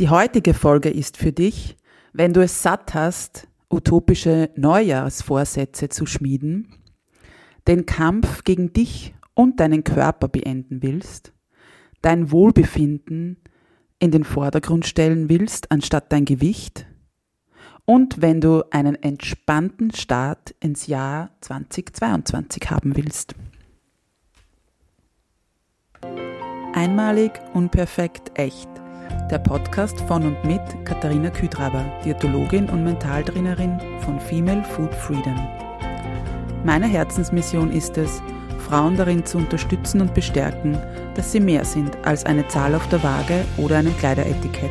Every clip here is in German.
Die heutige Folge ist für dich, wenn du es satt hast, utopische Neujahrsvorsätze zu schmieden, den Kampf gegen dich und deinen Körper beenden willst, dein Wohlbefinden in den Vordergrund stellen willst, anstatt dein Gewicht, und wenn du einen entspannten Start ins Jahr 2022 haben willst. Einmalig, unperfekt, echt der Podcast von und mit Katharina Küdraber, Diätologin und Mentaltrainerin von Female Food Freedom. Meine Herzensmission ist es, Frauen darin zu unterstützen und bestärken, dass sie mehr sind als eine Zahl auf der Waage oder einem Kleideretikett.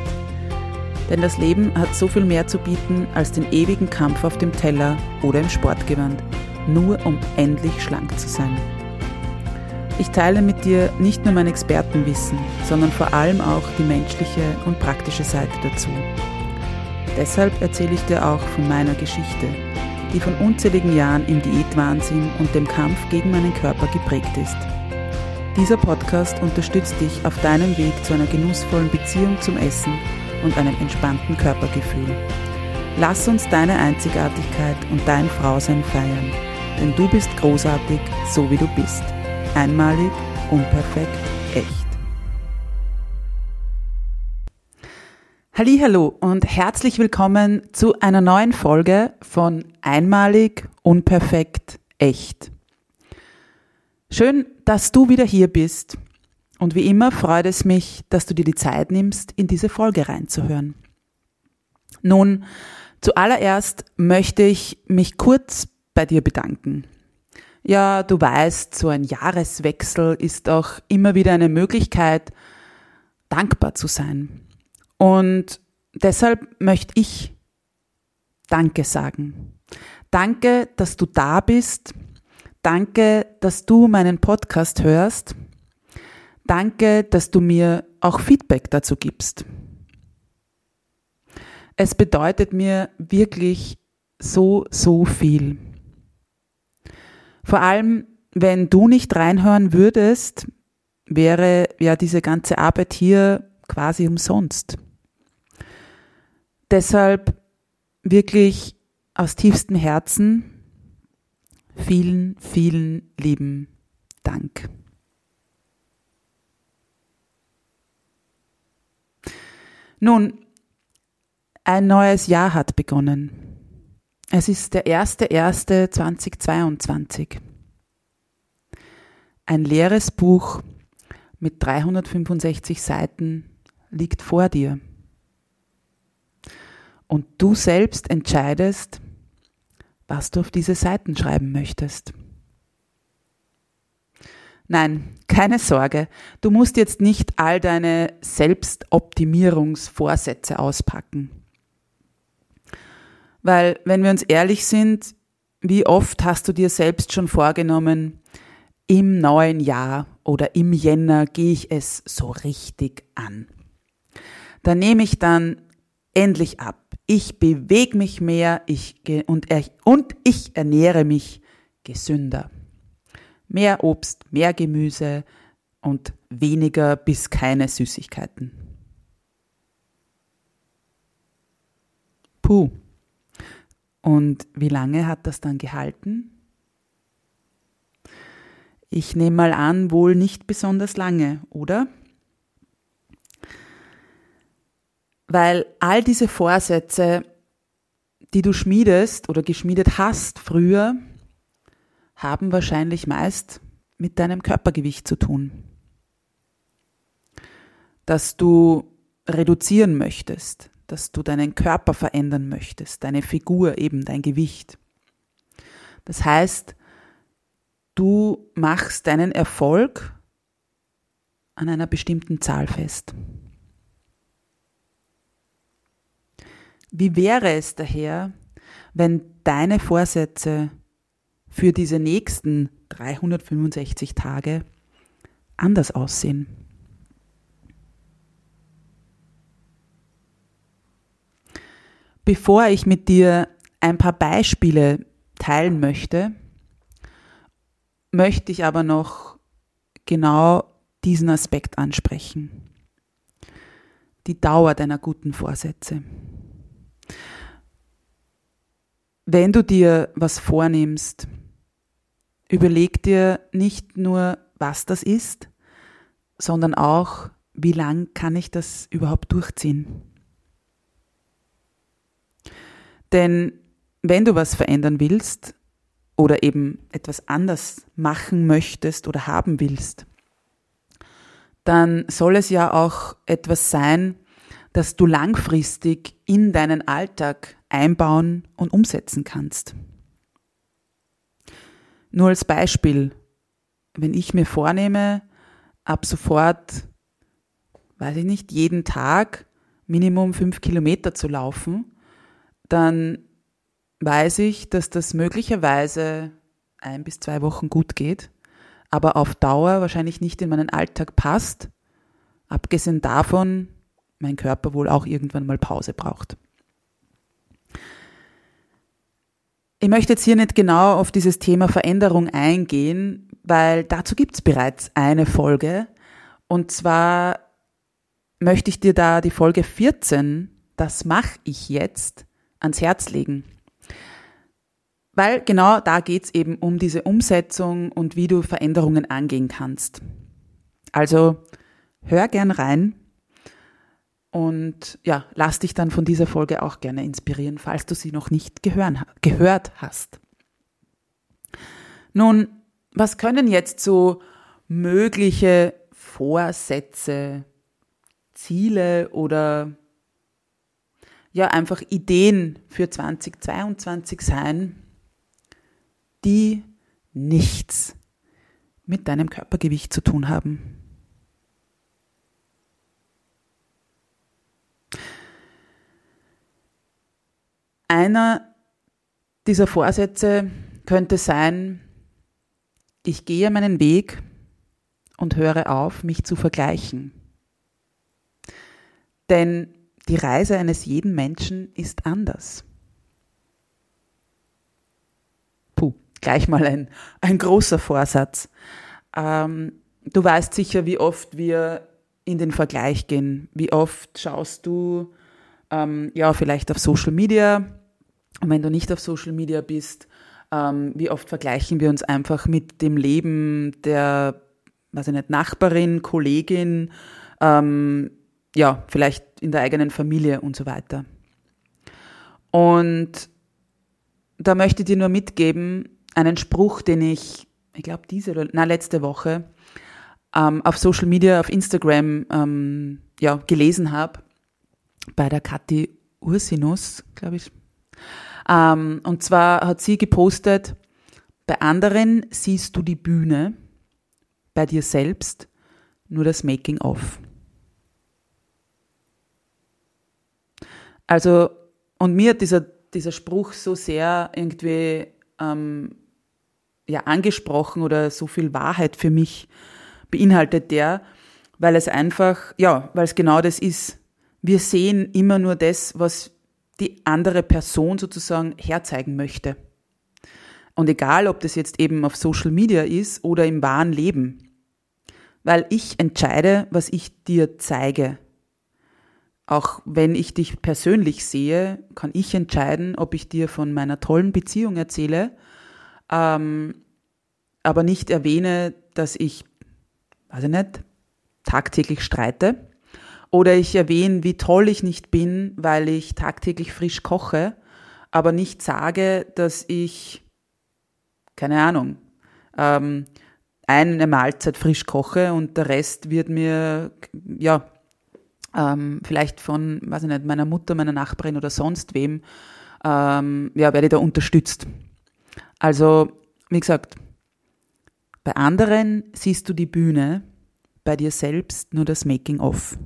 Denn das Leben hat so viel mehr zu bieten als den ewigen Kampf auf dem Teller oder im Sportgewand, nur um endlich schlank zu sein. Ich teile mit dir nicht nur mein Expertenwissen, sondern vor allem auch die menschliche und praktische Seite dazu. Deshalb erzähle ich dir auch von meiner Geschichte, die von unzähligen Jahren im Diätwahnsinn und dem Kampf gegen meinen Körper geprägt ist. Dieser Podcast unterstützt dich auf deinem Weg zu einer genussvollen Beziehung zum Essen und einem entspannten Körpergefühl. Lass uns deine Einzigartigkeit und dein Frausein feiern, denn du bist großartig, so wie du bist. Einmalig, unperfekt, echt. Hallo und herzlich willkommen zu einer neuen Folge von Einmalig, unperfekt, echt. Schön, dass du wieder hier bist. Und wie immer freut es mich, dass du dir die Zeit nimmst, in diese Folge reinzuhören. Nun, zuallererst möchte ich mich kurz bei dir bedanken. Ja, du weißt, so ein Jahreswechsel ist auch immer wieder eine Möglichkeit, dankbar zu sein. Und deshalb möchte ich Danke sagen. Danke, dass du da bist. Danke, dass du meinen Podcast hörst. Danke, dass du mir auch Feedback dazu gibst. Es bedeutet mir wirklich so, so viel. Vor allem, wenn du nicht reinhören würdest, wäre ja diese ganze Arbeit hier quasi umsonst. Deshalb wirklich aus tiefstem Herzen vielen, vielen lieben Dank. Nun, ein neues Jahr hat begonnen. Es ist der 1.1.2022. Ein leeres Buch mit 365 Seiten liegt vor dir. Und du selbst entscheidest, was du auf diese Seiten schreiben möchtest. Nein, keine Sorge, du musst jetzt nicht all deine Selbstoptimierungsvorsätze auspacken. Weil, wenn wir uns ehrlich sind, wie oft hast du dir selbst schon vorgenommen, im neuen Jahr oder im Jänner gehe ich es so richtig an. Da nehme ich dann endlich ab. Ich bewege mich mehr ich, und, und ich ernähre mich gesünder. Mehr Obst, mehr Gemüse und weniger bis keine Süßigkeiten. Puh. Und wie lange hat das dann gehalten? Ich nehme mal an, wohl nicht besonders lange, oder? Weil all diese Vorsätze, die du schmiedest oder geschmiedet hast früher, haben wahrscheinlich meist mit deinem Körpergewicht zu tun. Dass du reduzieren möchtest, dass du deinen Körper verändern möchtest, deine Figur, eben dein Gewicht. Das heißt, du machst deinen Erfolg an einer bestimmten Zahl fest. Wie wäre es daher, wenn deine Vorsätze für diese nächsten 365 Tage anders aussehen? Bevor ich mit dir ein paar Beispiele teilen möchte, möchte ich aber noch genau diesen Aspekt ansprechen. die Dauer deiner guten Vorsätze. Wenn du dir was vornimmst, überleg dir nicht nur, was das ist, sondern auch, wie lang kann ich das überhaupt durchziehen. Denn wenn du was verändern willst oder eben etwas anders machen möchtest oder haben willst, dann soll es ja auch etwas sein, das du langfristig in deinen Alltag einbauen und umsetzen kannst. Nur als Beispiel, wenn ich mir vornehme, ab sofort, weiß ich nicht, jeden Tag Minimum fünf Kilometer zu laufen, dann weiß ich, dass das möglicherweise ein bis zwei Wochen gut geht, aber auf Dauer wahrscheinlich nicht in meinen Alltag passt, abgesehen davon, mein Körper wohl auch irgendwann mal Pause braucht. Ich möchte jetzt hier nicht genau auf dieses Thema Veränderung eingehen, weil dazu gibt es bereits eine Folge. Und zwar möchte ich dir da die Folge 14, das mache ich jetzt, ans Herz legen. Weil genau da geht es eben um diese Umsetzung und wie du Veränderungen angehen kannst. Also hör gern rein und ja, lass dich dann von dieser Folge auch gerne inspirieren, falls du sie noch nicht gehören, gehört hast. Nun, was können jetzt so mögliche Vorsätze, Ziele oder ja einfach Ideen für 2022 sein, die nichts mit deinem Körpergewicht zu tun haben? Einer dieser Vorsätze könnte sein, ich gehe meinen Weg und höre auf, mich zu vergleichen. Denn die Reise eines jeden Menschen ist anders. Puh, gleich mal ein, ein großer Vorsatz. Ähm, du weißt sicher, wie oft wir in den Vergleich gehen. Wie oft schaust du ähm, ja vielleicht auf Social Media und wenn du nicht auf Social Media bist, ähm, wie oft vergleichen wir uns einfach mit dem Leben der, weiß ich nicht, Nachbarin, Kollegin, ähm, ja, vielleicht in der eigenen Familie und so weiter. Und da möchte ich dir nur mitgeben, einen Spruch, den ich, ich glaube, diese oder na, letzte Woche ähm, auf Social Media, auf Instagram ähm, ja, gelesen habe, bei der Kathi Ursinus, glaube ich, ähm, und zwar hat sie gepostet, bei anderen siehst du die Bühne, bei dir selbst nur das Making-of. Also, und mir hat dieser, dieser Spruch so sehr irgendwie ähm, ja, angesprochen oder so viel Wahrheit für mich beinhaltet der, weil es einfach, ja, weil es genau das ist. Wir sehen immer nur das, was die andere Person sozusagen herzeigen möchte. Und egal, ob das jetzt eben auf Social Media ist oder im wahren Leben. Weil ich entscheide, was ich dir zeige. Auch wenn ich dich persönlich sehe, kann ich entscheiden, ob ich dir von meiner tollen Beziehung erzähle, ähm, aber nicht erwähne, dass ich, weiß ich nicht, tagtäglich streite. Oder ich erwähne, wie toll ich nicht bin, weil ich tagtäglich frisch koche, aber nicht sage, dass ich, keine Ahnung, ähm, eine Mahlzeit frisch koche und der Rest wird mir, ja, ähm, vielleicht von, weiß ich nicht, meiner Mutter, meiner Nachbarin oder sonst wem, ähm, ja, werde ich da unterstützt. Also, wie gesagt, bei anderen siehst du die Bühne, bei dir selbst nur das Making-of.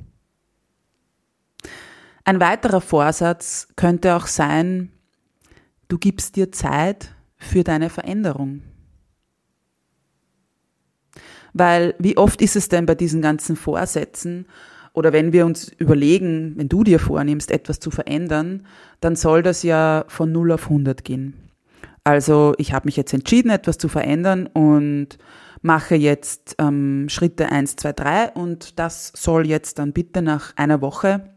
Ein weiterer Vorsatz könnte auch sein, du gibst dir Zeit für deine Veränderung. Weil wie oft ist es denn bei diesen ganzen Vorsätzen oder wenn wir uns überlegen, wenn du dir vornimmst, etwas zu verändern, dann soll das ja von 0 auf 100 gehen. Also ich habe mich jetzt entschieden, etwas zu verändern und mache jetzt ähm, Schritte 1, 2, 3 und das soll jetzt dann bitte nach einer Woche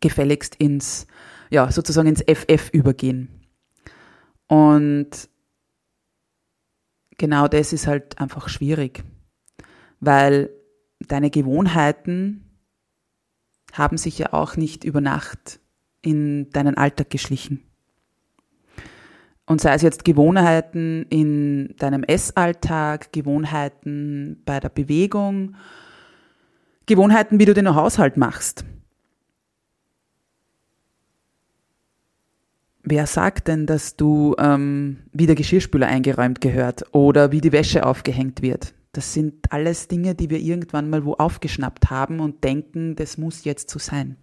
gefälligst ins, ja, sozusagen ins FF übergehen. Und genau das ist halt einfach schwierig, weil deine Gewohnheiten haben sich ja auch nicht über Nacht in deinen Alltag geschlichen. Und sei es jetzt Gewohnheiten in deinem Essalltag, Gewohnheiten bei der Bewegung, Gewohnheiten, wie du den Haushalt machst. Wer sagt denn, dass du ähm, wie der Geschirrspüler eingeräumt gehört oder wie die Wäsche aufgehängt wird? Das sind alles Dinge, die wir irgendwann mal wo aufgeschnappt haben und denken, das muss jetzt so sein.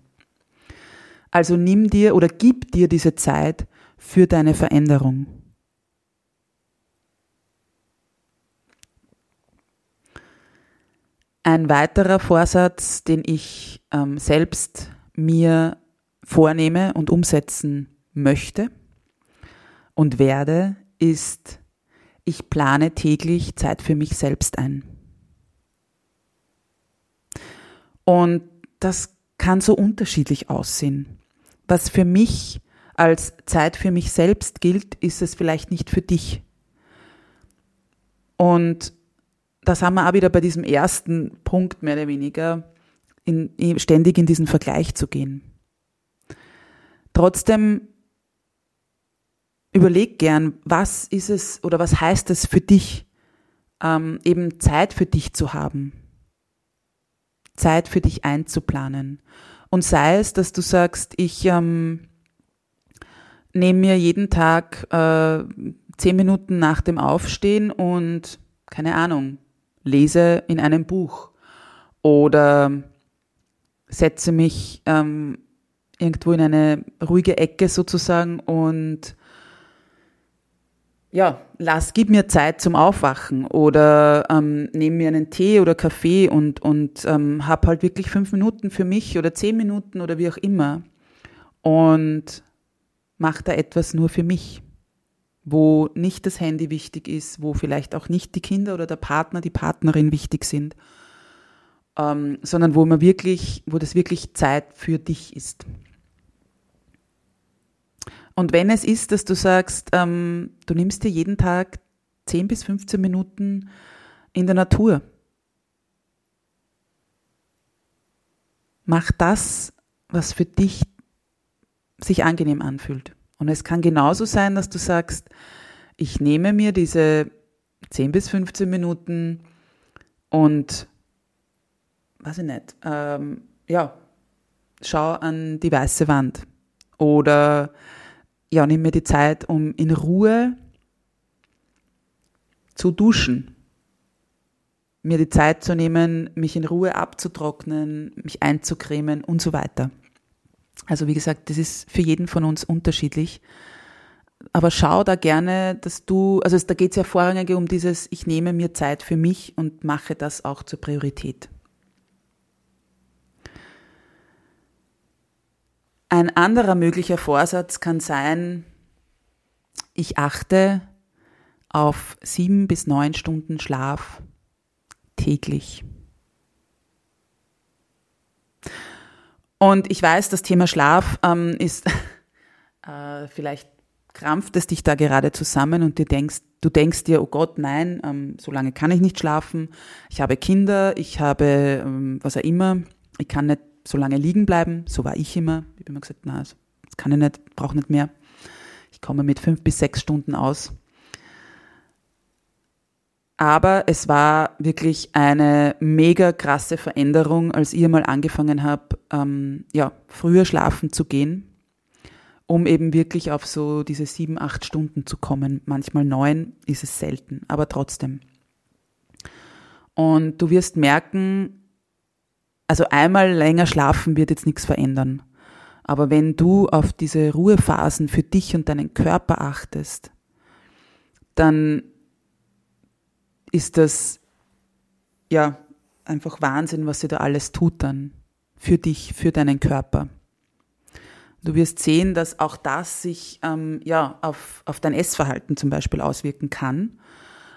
Also nimm dir oder gib dir diese Zeit für deine Veränderung. Ein weiterer Vorsatz, den ich ähm, selbst mir vornehme und umsetzen möchte und werde, ist, ich plane täglich Zeit für mich selbst ein. Und das kann so unterschiedlich aussehen. Was für mich als Zeit für mich selbst gilt, ist es vielleicht nicht für dich. Und das haben wir auch wieder bei diesem ersten Punkt mehr oder weniger, in, ständig in diesen Vergleich zu gehen. Trotzdem überleg gern, was ist es oder was heißt es für dich, ähm, eben Zeit für dich zu haben, Zeit für dich einzuplanen. Und sei es, dass du sagst, ich ähm, nehme mir jeden Tag äh, zehn Minuten nach dem Aufstehen und keine Ahnung, lese in einem Buch oder setze mich ähm, irgendwo in eine ruhige Ecke sozusagen und ja, lass, gib mir Zeit zum Aufwachen oder ähm, nehme mir einen Tee oder Kaffee und, und ähm, hab halt wirklich fünf Minuten für mich oder zehn Minuten oder wie auch immer und mach da etwas nur für mich, wo nicht das Handy wichtig ist, wo vielleicht auch nicht die Kinder oder der Partner, die Partnerin wichtig sind, ähm, sondern wo man wirklich, wo das wirklich Zeit für dich ist. Und wenn es ist, dass du sagst, ähm, du nimmst dir jeden Tag 10 bis 15 Minuten in der Natur, mach das, was für dich sich angenehm anfühlt. Und es kann genauso sein, dass du sagst, ich nehme mir diese 10 bis 15 Minuten und, weiß ich nicht, ähm, ja, schau an die weiße Wand oder ja, nimm mir die Zeit, um in Ruhe zu duschen. Mir die Zeit zu nehmen, mich in Ruhe abzutrocknen, mich einzucremen und so weiter. Also wie gesagt, das ist für jeden von uns unterschiedlich. Aber schau da gerne, dass du, also da geht es ja vorrangig um dieses, ich nehme mir Zeit für mich und mache das auch zur Priorität. Ein anderer möglicher Vorsatz kann sein, ich achte auf sieben bis neun Stunden Schlaf täglich. Und ich weiß, das Thema Schlaf ähm, ist äh, vielleicht krampft es dich da gerade zusammen und du denkst, du denkst dir, oh Gott, nein, ähm, so lange kann ich nicht schlafen. Ich habe Kinder, ich habe ähm, was auch immer. Ich kann nicht so lange liegen bleiben. So war ich immer. Ich habe immer gesagt, na, das kann ich nicht, brauche nicht mehr. Ich komme mit fünf bis sechs Stunden aus. Aber es war wirklich eine mega krasse Veränderung, als ich mal angefangen habe, ähm, ja, früher schlafen zu gehen, um eben wirklich auf so diese sieben, acht Stunden zu kommen. Manchmal neun ist es selten, aber trotzdem. Und du wirst merken, also einmal länger schlafen wird jetzt nichts verändern. Aber wenn du auf diese Ruhephasen für dich und deinen Körper achtest, dann ist das ja einfach Wahnsinn, was sie da alles tut dann für dich, für deinen Körper. Du wirst sehen, dass auch das sich ähm, ja auf, auf dein Essverhalten zum Beispiel auswirken kann,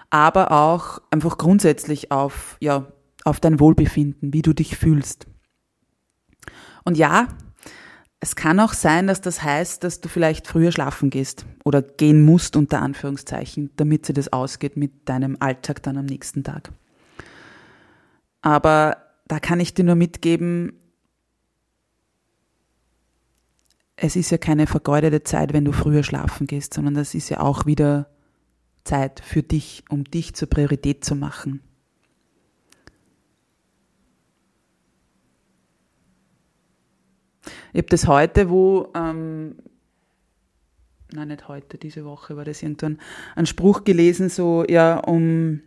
aber auch einfach grundsätzlich auf ja auf dein Wohlbefinden, wie du dich fühlst. Und ja, Es kann auch sein, dass das heißt, dass du vielleicht früher schlafen gehst oder gehen musst, unter Anführungszeichen, damit sie das ausgeht mit deinem Alltag dann am nächsten Tag. Aber da kann ich dir nur mitgeben, es ist ja keine vergeudete Zeit, wenn du früher schlafen gehst, sondern das ist ja auch wieder Zeit für dich, um dich zur Priorität zu machen. Ich habe das heute, wo, ähm, nein, nicht heute, diese Woche war das irgendwann, ein Spruch gelesen, so, ja, um,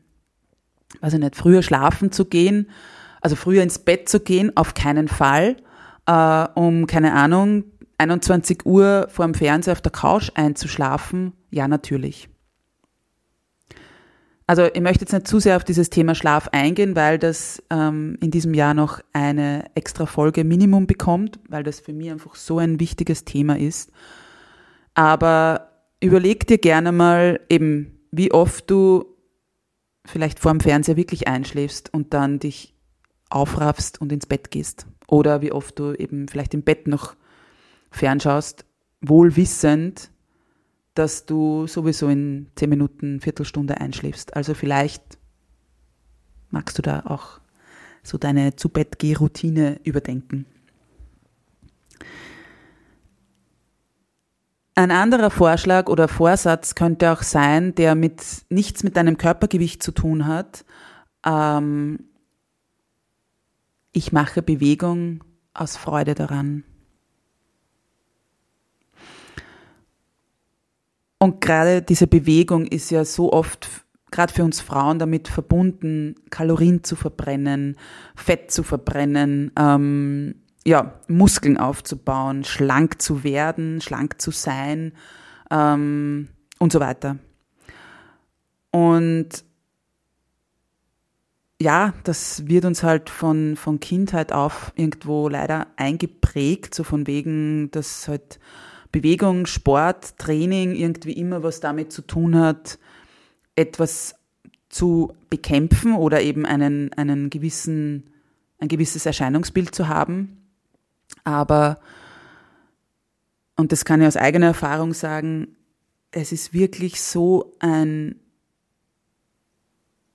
weiß ich nicht, früher schlafen zu gehen, also früher ins Bett zu gehen, auf keinen Fall, äh, um, keine Ahnung, 21 Uhr vor dem Fernseher auf der Couch einzuschlafen, ja, natürlich. Also ich möchte jetzt nicht zu sehr auf dieses Thema Schlaf eingehen, weil das ähm, in diesem Jahr noch eine extra Folge Minimum bekommt, weil das für mich einfach so ein wichtiges Thema ist. Aber überleg dir gerne mal eben, wie oft du vielleicht vor dem Fernseher wirklich einschläfst und dann dich aufraffst und ins Bett gehst. Oder wie oft du eben vielleicht im Bett noch fernschaust, wohl wissend, dass du sowieso in zehn Minuten, Viertelstunde einschläfst. Also vielleicht magst du da auch so deine zu Bett routine überdenken. Ein anderer Vorschlag oder Vorsatz könnte auch sein, der mit nichts mit deinem Körpergewicht zu tun hat. Ähm, ich mache Bewegung aus Freude daran. Und gerade diese Bewegung ist ja so oft, gerade für uns Frauen, damit verbunden, Kalorien zu verbrennen, Fett zu verbrennen, ähm, ja, Muskeln aufzubauen, schlank zu werden, schlank zu sein ähm, und so weiter. Und ja, das wird uns halt von, von Kindheit auf irgendwo leider eingeprägt, so von wegen, dass halt Bewegung, Sport, Training irgendwie immer was damit zu tun hat, etwas zu bekämpfen oder eben einen, einen gewissen, ein gewisses Erscheinungsbild zu haben. Aber, und das kann ich aus eigener Erfahrung sagen, es ist wirklich so ein,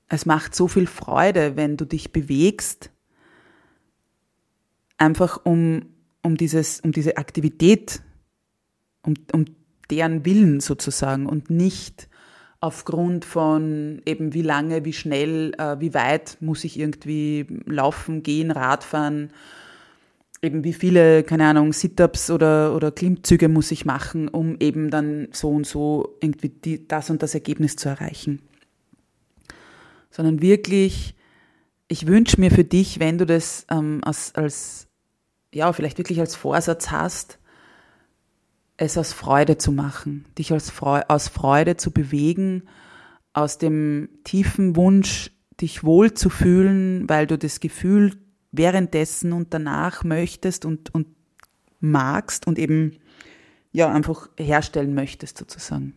es macht so viel Freude, wenn du dich bewegst, einfach um, um dieses, um diese Aktivität um, um deren Willen sozusagen und nicht aufgrund von eben wie lange, wie schnell, äh, wie weit muss ich irgendwie laufen, gehen, Radfahren, eben wie viele, keine Ahnung, Sit-ups oder, oder Klimmzüge muss ich machen, um eben dann so und so irgendwie die, das und das Ergebnis zu erreichen. Sondern wirklich, ich wünsche mir für dich, wenn du das ähm, als, als, ja, vielleicht wirklich als Vorsatz hast, es aus Freude zu machen, dich aus Freude, aus Freude zu bewegen, aus dem tiefen Wunsch, dich wohl zu fühlen, weil du das Gefühl währenddessen und danach möchtest und, und magst und eben ja einfach herstellen möchtest sozusagen.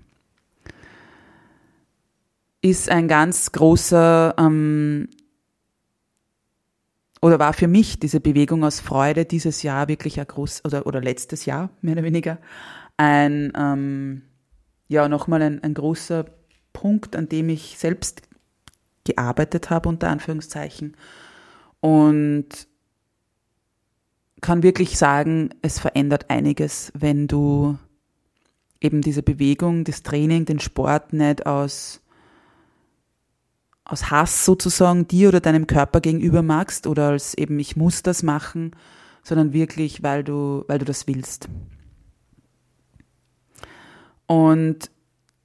Ist ein ganz großer ähm, oder war für mich diese Bewegung aus Freude dieses Jahr wirklich ein groß oder, oder letztes Jahr mehr oder weniger ein ähm, ja nochmal ein, ein großer Punkt, an dem ich selbst gearbeitet habe unter Anführungszeichen. Und kann wirklich sagen, es verändert einiges, wenn du eben diese Bewegung, das Training, den Sport nicht aus aus Hass sozusagen dir oder deinem Körper gegenüber magst oder als eben ich muss das machen, sondern wirklich, weil du, weil du das willst. Und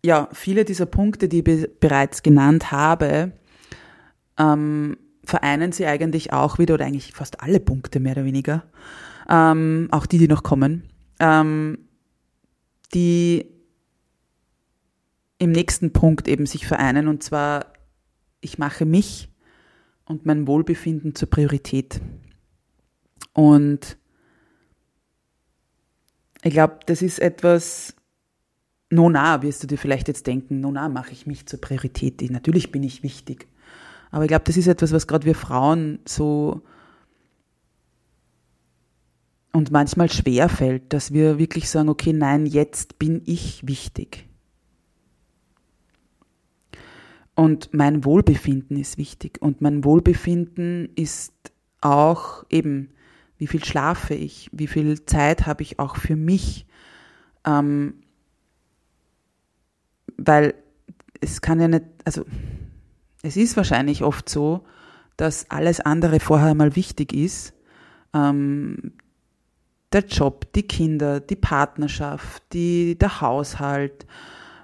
ja, viele dieser Punkte, die ich bereits genannt habe, ähm, vereinen sie eigentlich auch wieder, oder eigentlich fast alle Punkte mehr oder weniger, ähm, auch die, die noch kommen, ähm, die im nächsten Punkt eben sich vereinen, und zwar ich mache mich und mein Wohlbefinden zur Priorität. Und ich glaube, das ist etwas, nona, wirst du dir vielleicht jetzt denken, nona mache ich mich zur Priorität. Natürlich bin ich wichtig. Aber ich glaube, das ist etwas, was gerade wir Frauen so und manchmal schwer fällt, dass wir wirklich sagen, okay, nein, jetzt bin ich wichtig. Und mein Wohlbefinden ist wichtig. Und mein Wohlbefinden ist auch eben, wie viel schlafe ich, wie viel Zeit habe ich auch für mich. Ähm, weil es kann ja nicht, also es ist wahrscheinlich oft so, dass alles andere vorher mal wichtig ist. Ähm, der Job, die Kinder, die Partnerschaft, die, der Haushalt,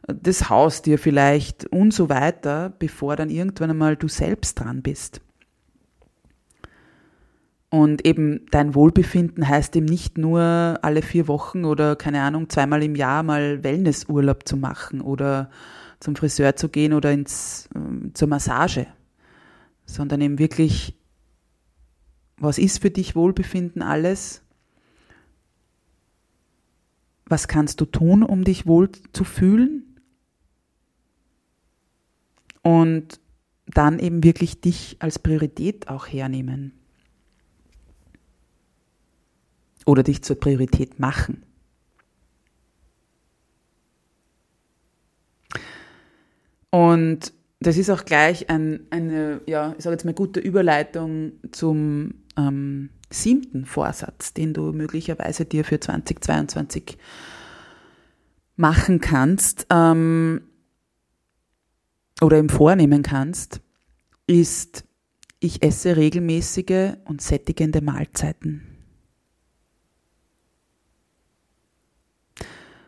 das Haustier vielleicht und so weiter, bevor dann irgendwann einmal du selbst dran bist. Und eben dein Wohlbefinden heißt eben nicht nur alle vier Wochen oder keine Ahnung, zweimal im Jahr mal Wellnessurlaub zu machen oder zum Friseur zu gehen oder ins, äh, zur Massage, sondern eben wirklich, was ist für dich Wohlbefinden alles? Was kannst du tun, um dich wohl zu fühlen? Und dann eben wirklich dich als Priorität auch hernehmen. Oder dich zur Priorität machen. Und das ist auch gleich ein, eine, ja, ich sage jetzt mal, gute Überleitung zum ähm, siebten Vorsatz, den du möglicherweise dir für 2022 machen kannst ähm, oder im Vornehmen kannst, ist, ich esse regelmäßige und sättigende Mahlzeiten.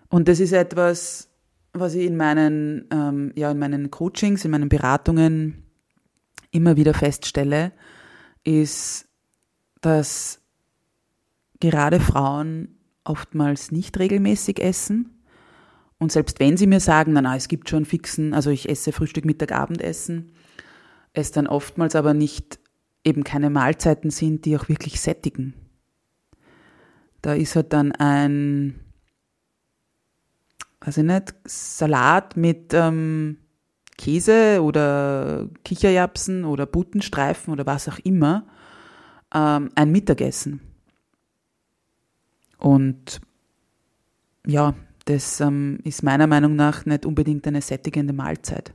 Und das ist etwas, was ich in meinen, ähm, ja, in meinen Coachings, in meinen Beratungen immer wieder feststelle, ist, dass gerade Frauen oftmals nicht regelmäßig essen. Und selbst wenn sie mir sagen, na, na, es gibt schon fixen, also ich esse Frühstück, Mittag, Abendessen, es dann oftmals aber nicht eben keine Mahlzeiten sind, die auch wirklich sättigen. Da ist halt dann ein weiß ich nicht, Salat mit ähm, Käse oder Kicherjapsen oder Buttenstreifen oder was auch immer ähm, ein Mittagessen. Und ja, das ähm, ist meiner Meinung nach nicht unbedingt eine sättigende Mahlzeit.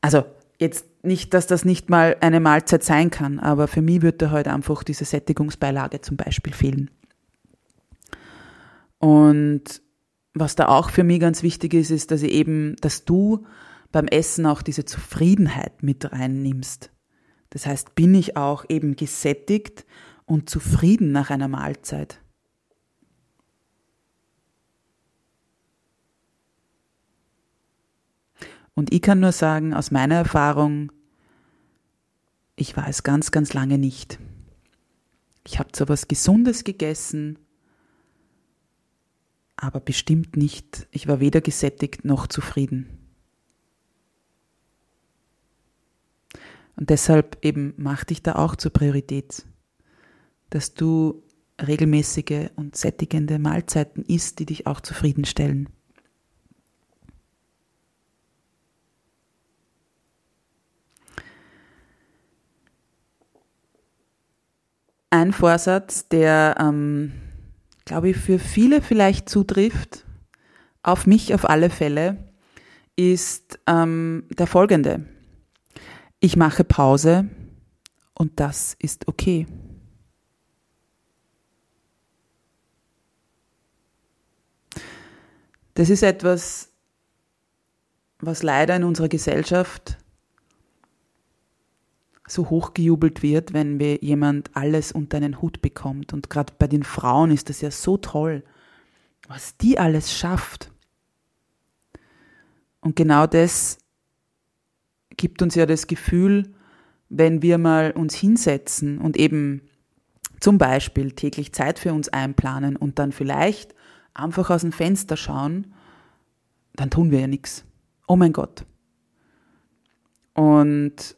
Also jetzt nicht, dass das nicht mal eine Mahlzeit sein kann, aber für mich würde heute halt einfach diese Sättigungsbeilage zum Beispiel fehlen. Und was da auch für mich ganz wichtig ist, ist, dass ich eben, dass du beim Essen auch diese Zufriedenheit mit reinnimmst. Das heißt, bin ich auch eben gesättigt und zufrieden nach einer Mahlzeit. Und ich kann nur sagen, aus meiner Erfahrung, ich war es ganz, ganz lange nicht. Ich habe zwar was Gesundes gegessen, aber bestimmt nicht. Ich war weder gesättigt noch zufrieden. Und deshalb eben mach dich da auch zur Priorität, dass du regelmäßige und sättigende Mahlzeiten isst, die dich auch zufriedenstellen. Vorsatz, der ähm, glaube ich, für viele vielleicht zutrifft, auf mich auf alle Fälle, ist ähm, der folgende. Ich mache Pause und das ist okay. Das ist etwas, was leider in unserer Gesellschaft so hochgejubelt wird, wenn wir jemand alles unter einen Hut bekommt. Und gerade bei den Frauen ist das ja so toll, was die alles schafft. Und genau das gibt uns ja das Gefühl, wenn wir mal uns hinsetzen und eben zum Beispiel täglich Zeit für uns einplanen und dann vielleicht einfach aus dem Fenster schauen, dann tun wir ja nichts. Oh mein Gott. Und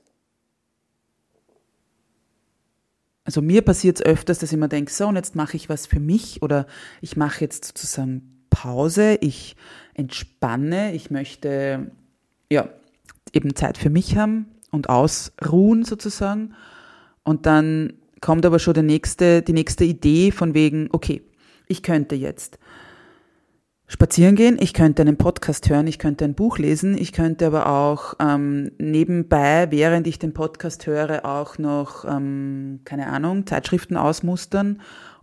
also mir passiert es öfters, dass ich mir denke, so und jetzt mache ich was für mich oder ich mache jetzt sozusagen Pause, ich entspanne, ich möchte ja eben Zeit für mich haben und ausruhen sozusagen. Und dann kommt aber schon der nächste, die nächste Idee von wegen, okay, ich könnte jetzt spazieren gehen, ich könnte einen Podcast hören, ich könnte ein Buch lesen, ich könnte aber auch ähm, nebenbei, während ich den Podcast höre, auch noch, ähm, keine Ahnung, Zeitschriften ausmustern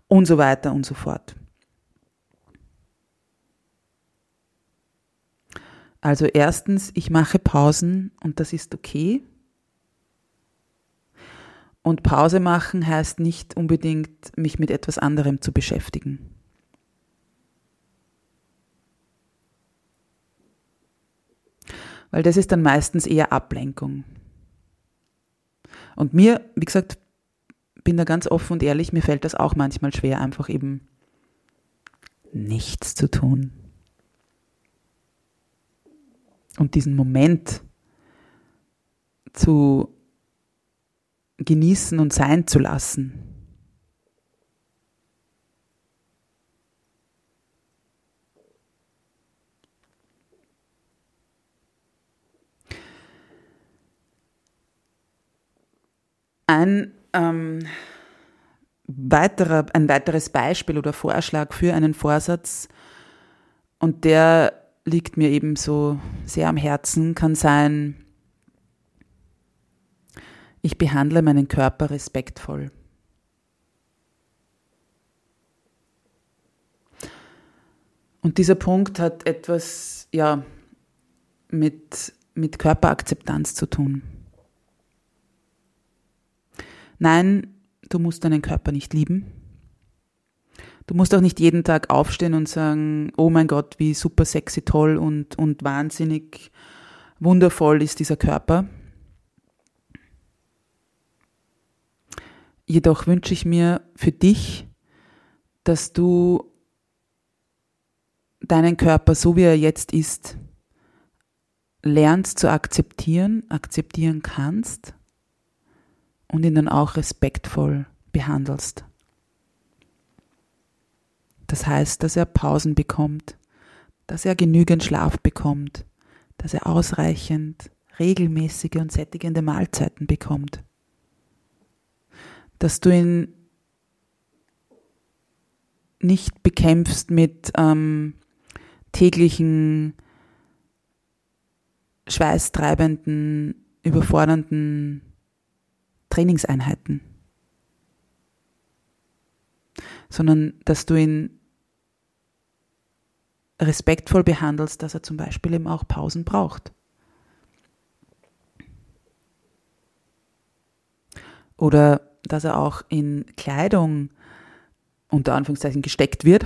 und so weiter und so fort. Also erstens, ich mache Pausen und das ist okay. Und Pause machen heißt nicht unbedingt, mich mit etwas anderem zu beschäftigen. Weil das ist dann meistens eher Ablenkung. Und mir, wie gesagt, bin da ganz offen und ehrlich, mir fällt das auch manchmal schwer, einfach eben nichts zu tun. Und diesen Moment zu genießen und sein zu lassen. Ein, ähm, weiterer, ein weiteres Beispiel oder Vorschlag für einen Vorsatz, und der liegt mir eben so sehr am Herzen, kann sein, ich behandle meinen Körper respektvoll. Und dieser Punkt hat etwas, ja, mit, mit Körperakzeptanz zu tun. Nein, du musst deinen Körper nicht lieben. Du musst auch nicht jeden Tag aufstehen und sagen, oh mein Gott, wie super sexy, toll und, und wahnsinnig wundervoll ist dieser Körper. Jedoch wünsche ich mir für dich, dass du deinen Körper, so wie er jetzt ist, lernst zu akzeptieren, akzeptieren kannst und ihn dann auch respektvoll behandelst. Das heißt, dass er Pausen bekommt, dass er genügend Schlaf bekommt, dass er ausreichend regelmäßige und sättigende Mahlzeiten bekommt dass du ihn nicht bekämpfst mit ähm, täglichen, schweißtreibenden, überfordernden Trainingseinheiten, sondern dass du ihn respektvoll behandelst, dass er zum Beispiel eben auch Pausen braucht. Oder dass er auch in Kleidung unter Anführungszeichen gesteckt wird,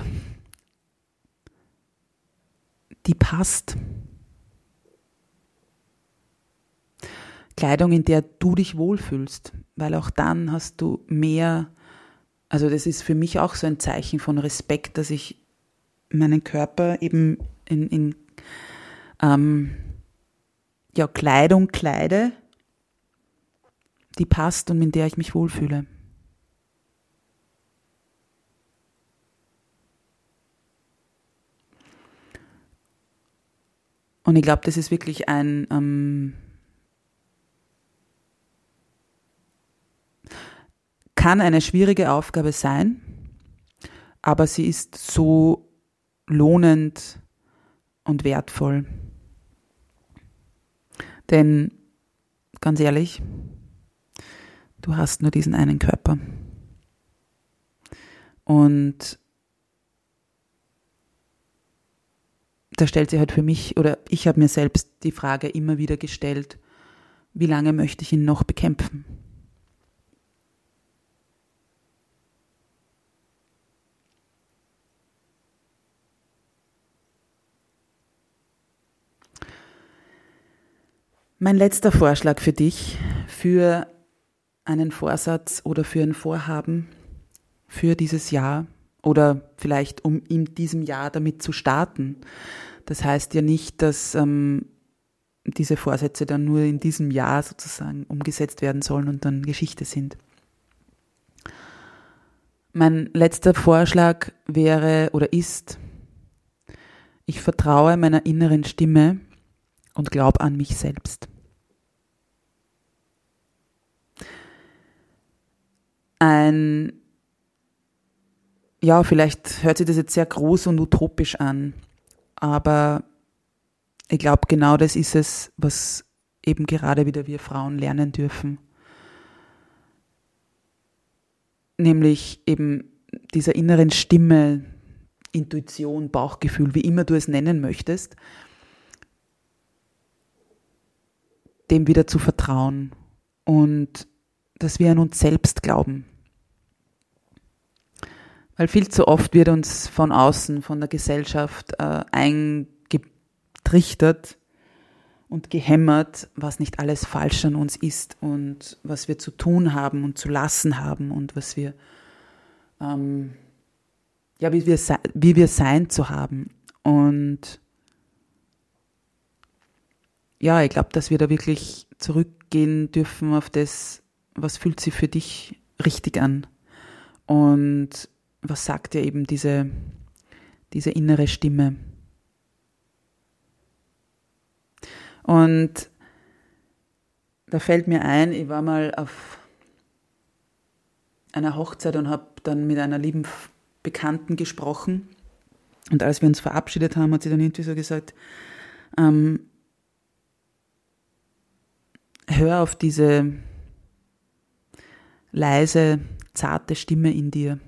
die passt. Kleidung, in der du dich wohlfühlst, weil auch dann hast du mehr, also das ist für mich auch so ein Zeichen von Respekt, dass ich meinen Körper eben in, in ähm, ja, Kleidung kleide, die passt und mit der ich mich wohlfühle. Und ich glaube, das ist wirklich ein ähm, kann eine schwierige Aufgabe sein, aber sie ist so lohnend und wertvoll. Denn ganz ehrlich, du hast nur diesen einen Körper. Und da stellt sich halt für mich, oder ich habe mir selbst die Frage immer wieder gestellt, wie lange möchte ich ihn noch bekämpfen? Mein letzter Vorschlag für dich für einen Vorsatz oder für ein Vorhaben für dieses Jahr oder vielleicht um in diesem Jahr damit zu starten. Das heißt ja nicht, dass ähm, diese Vorsätze dann nur in diesem Jahr sozusagen umgesetzt werden sollen und dann Geschichte sind. Mein letzter Vorschlag wäre oder ist, ich vertraue meiner inneren Stimme und glaube an mich selbst. ein, ja, vielleicht hört sich das jetzt sehr groß und utopisch an, aber ich glaube, genau das ist es, was eben gerade wieder wir Frauen lernen dürfen. Nämlich eben dieser inneren Stimme, Intuition, Bauchgefühl, wie immer du es nennen möchtest, dem wieder zu vertrauen und dass wir an uns selbst glauben. Weil viel zu oft wird uns von außen, von der Gesellschaft äh, eingetrichtert und gehämmert, was nicht alles falsch an uns ist und was wir zu tun haben und zu lassen haben und was wir, ähm, ja, wie wir, wie wir sein zu haben. Und ja, ich glaube, dass wir da wirklich zurückgehen dürfen auf das, was fühlt sich für dich richtig an und was sagt dir eben diese, diese innere Stimme. Und da fällt mir ein, ich war mal auf einer Hochzeit und habe dann mit einer lieben Bekannten gesprochen. Und als wir uns verabschiedet haben, hat sie dann irgendwie so gesagt, ähm, hör auf diese leise, zarte Stimme in dir.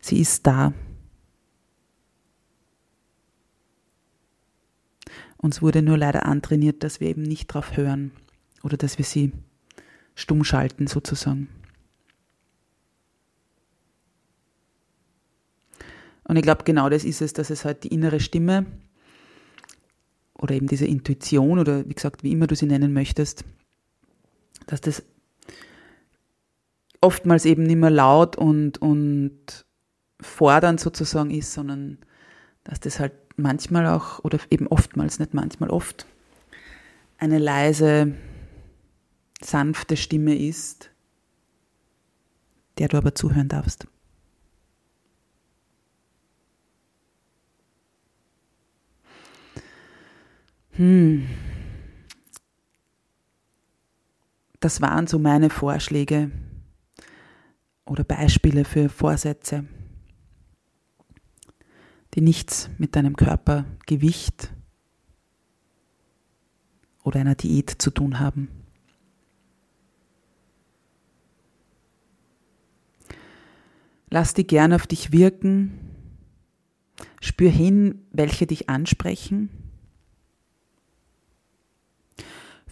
Sie ist da. Uns wurde nur leider antrainiert, dass wir eben nicht drauf hören oder dass wir sie stumm schalten sozusagen. Und ich glaube, genau das ist es, dass es halt die innere Stimme oder eben diese Intuition oder wie gesagt, wie immer du sie nennen möchtest, dass das oftmals eben nicht mehr laut und, und fordernd sozusagen ist, sondern dass das halt manchmal auch, oder eben oftmals, nicht manchmal, oft, eine leise, sanfte Stimme ist, der du aber zuhören darfst. Hm. Das waren so meine Vorschläge oder Beispiele für Vorsätze, die nichts mit deinem Körpergewicht oder einer Diät zu tun haben. Lass die gern auf dich wirken. Spür hin, welche dich ansprechen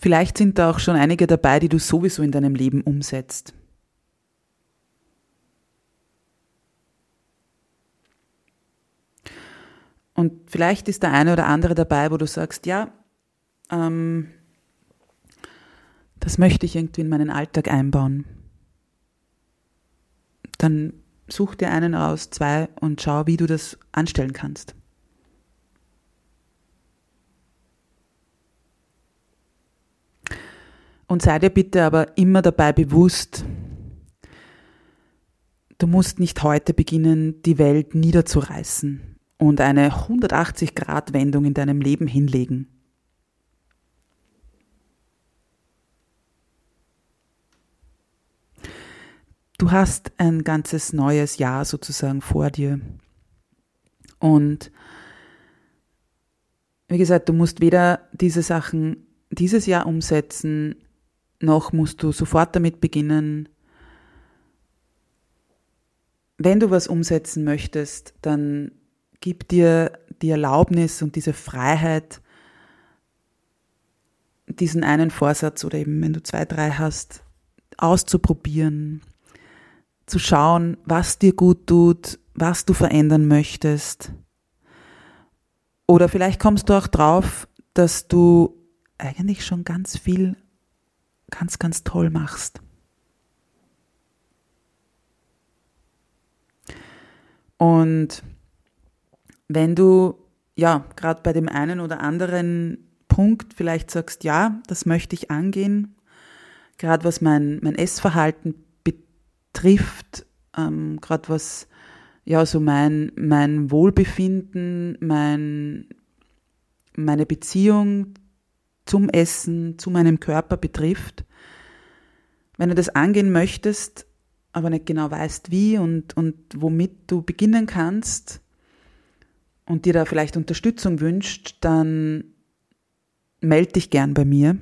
Vielleicht sind da auch schon einige dabei, die du sowieso in deinem Leben umsetzt. Und vielleicht ist der eine oder andere dabei, wo du sagst, ja, ähm, das möchte ich irgendwie in meinen Alltag einbauen. Dann such dir einen raus, zwei und schau, wie du das anstellen kannst. Und sei dir bitte aber immer dabei bewusst, du musst nicht heute beginnen, die Welt niederzureißen und eine 180-Grad-Wendung in deinem Leben hinlegen. Du hast ein ganzes neues Jahr sozusagen vor dir. Und wie gesagt, du musst weder diese Sachen dieses Jahr umsetzen, noch musst du sofort damit beginnen. Wenn du was umsetzen möchtest, dann gib dir die Erlaubnis und diese Freiheit, diesen einen Vorsatz oder eben wenn du zwei, drei hast, auszuprobieren, zu schauen, was dir gut tut, was du verändern möchtest. Oder vielleicht kommst du auch drauf, dass du eigentlich schon ganz viel ganz, ganz toll machst. Und wenn du ja gerade bei dem einen oder anderen Punkt vielleicht sagst, ja, das möchte ich angehen, gerade was mein, mein Essverhalten betrifft, ähm, gerade was ja so mein, mein Wohlbefinden, mein, meine Beziehung zum Essen, zu meinem Körper betrifft. Wenn du das angehen möchtest, aber nicht genau weißt, wie und, und womit du beginnen kannst und dir da vielleicht Unterstützung wünscht, dann melde dich gern bei mir.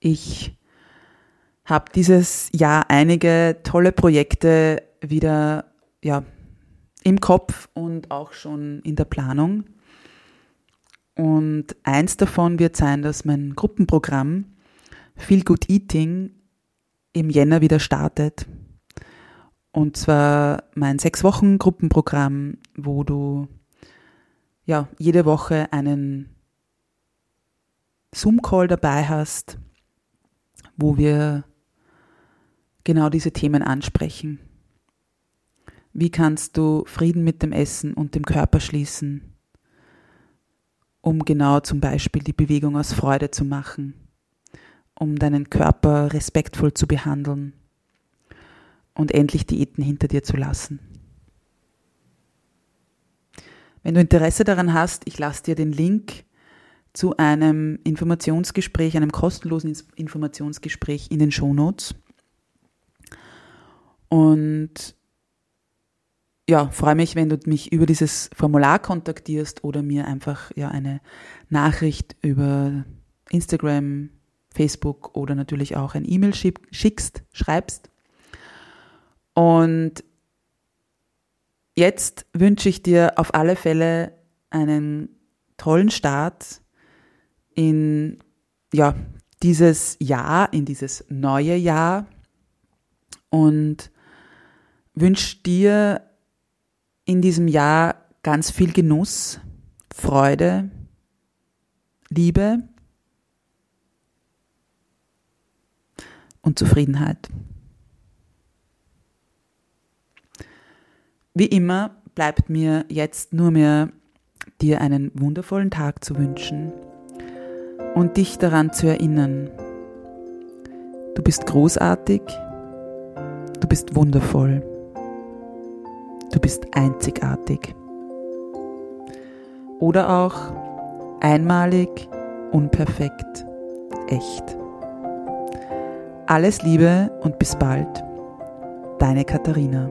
Ich habe dieses Jahr einige tolle Projekte wieder ja, im Kopf und auch schon in der Planung. Und eins davon wird sein, dass mein Gruppenprogramm Feel Good Eating im Jänner wieder startet. Und zwar mein sechs Wochen Gruppenprogramm, wo du ja jede Woche einen Zoom-Call dabei hast, wo wir genau diese Themen ansprechen. Wie kannst du Frieden mit dem Essen und dem Körper schließen, um genau zum Beispiel die Bewegung aus Freude zu machen, um deinen Körper respektvoll zu behandeln und endlich Diäten hinter dir zu lassen. Wenn du Interesse daran hast, ich lasse dir den Link zu einem Informationsgespräch, einem kostenlosen Informationsgespräch in den Shownotes. Und ja, freue mich, wenn du mich über dieses Formular kontaktierst oder mir einfach ja eine Nachricht über Instagram, Facebook oder natürlich auch ein E-Mail schickst, schreibst. Und jetzt wünsche ich dir auf alle Fälle einen tollen Start in ja, dieses Jahr, in dieses neue Jahr und wünsche dir in diesem Jahr ganz viel Genuss, Freude, Liebe und Zufriedenheit. Wie immer bleibt mir jetzt nur mehr dir einen wundervollen Tag zu wünschen und dich daran zu erinnern. Du bist großartig, du bist wundervoll. Du bist einzigartig. Oder auch einmalig, unperfekt, echt. Alles Liebe und bis bald. Deine Katharina.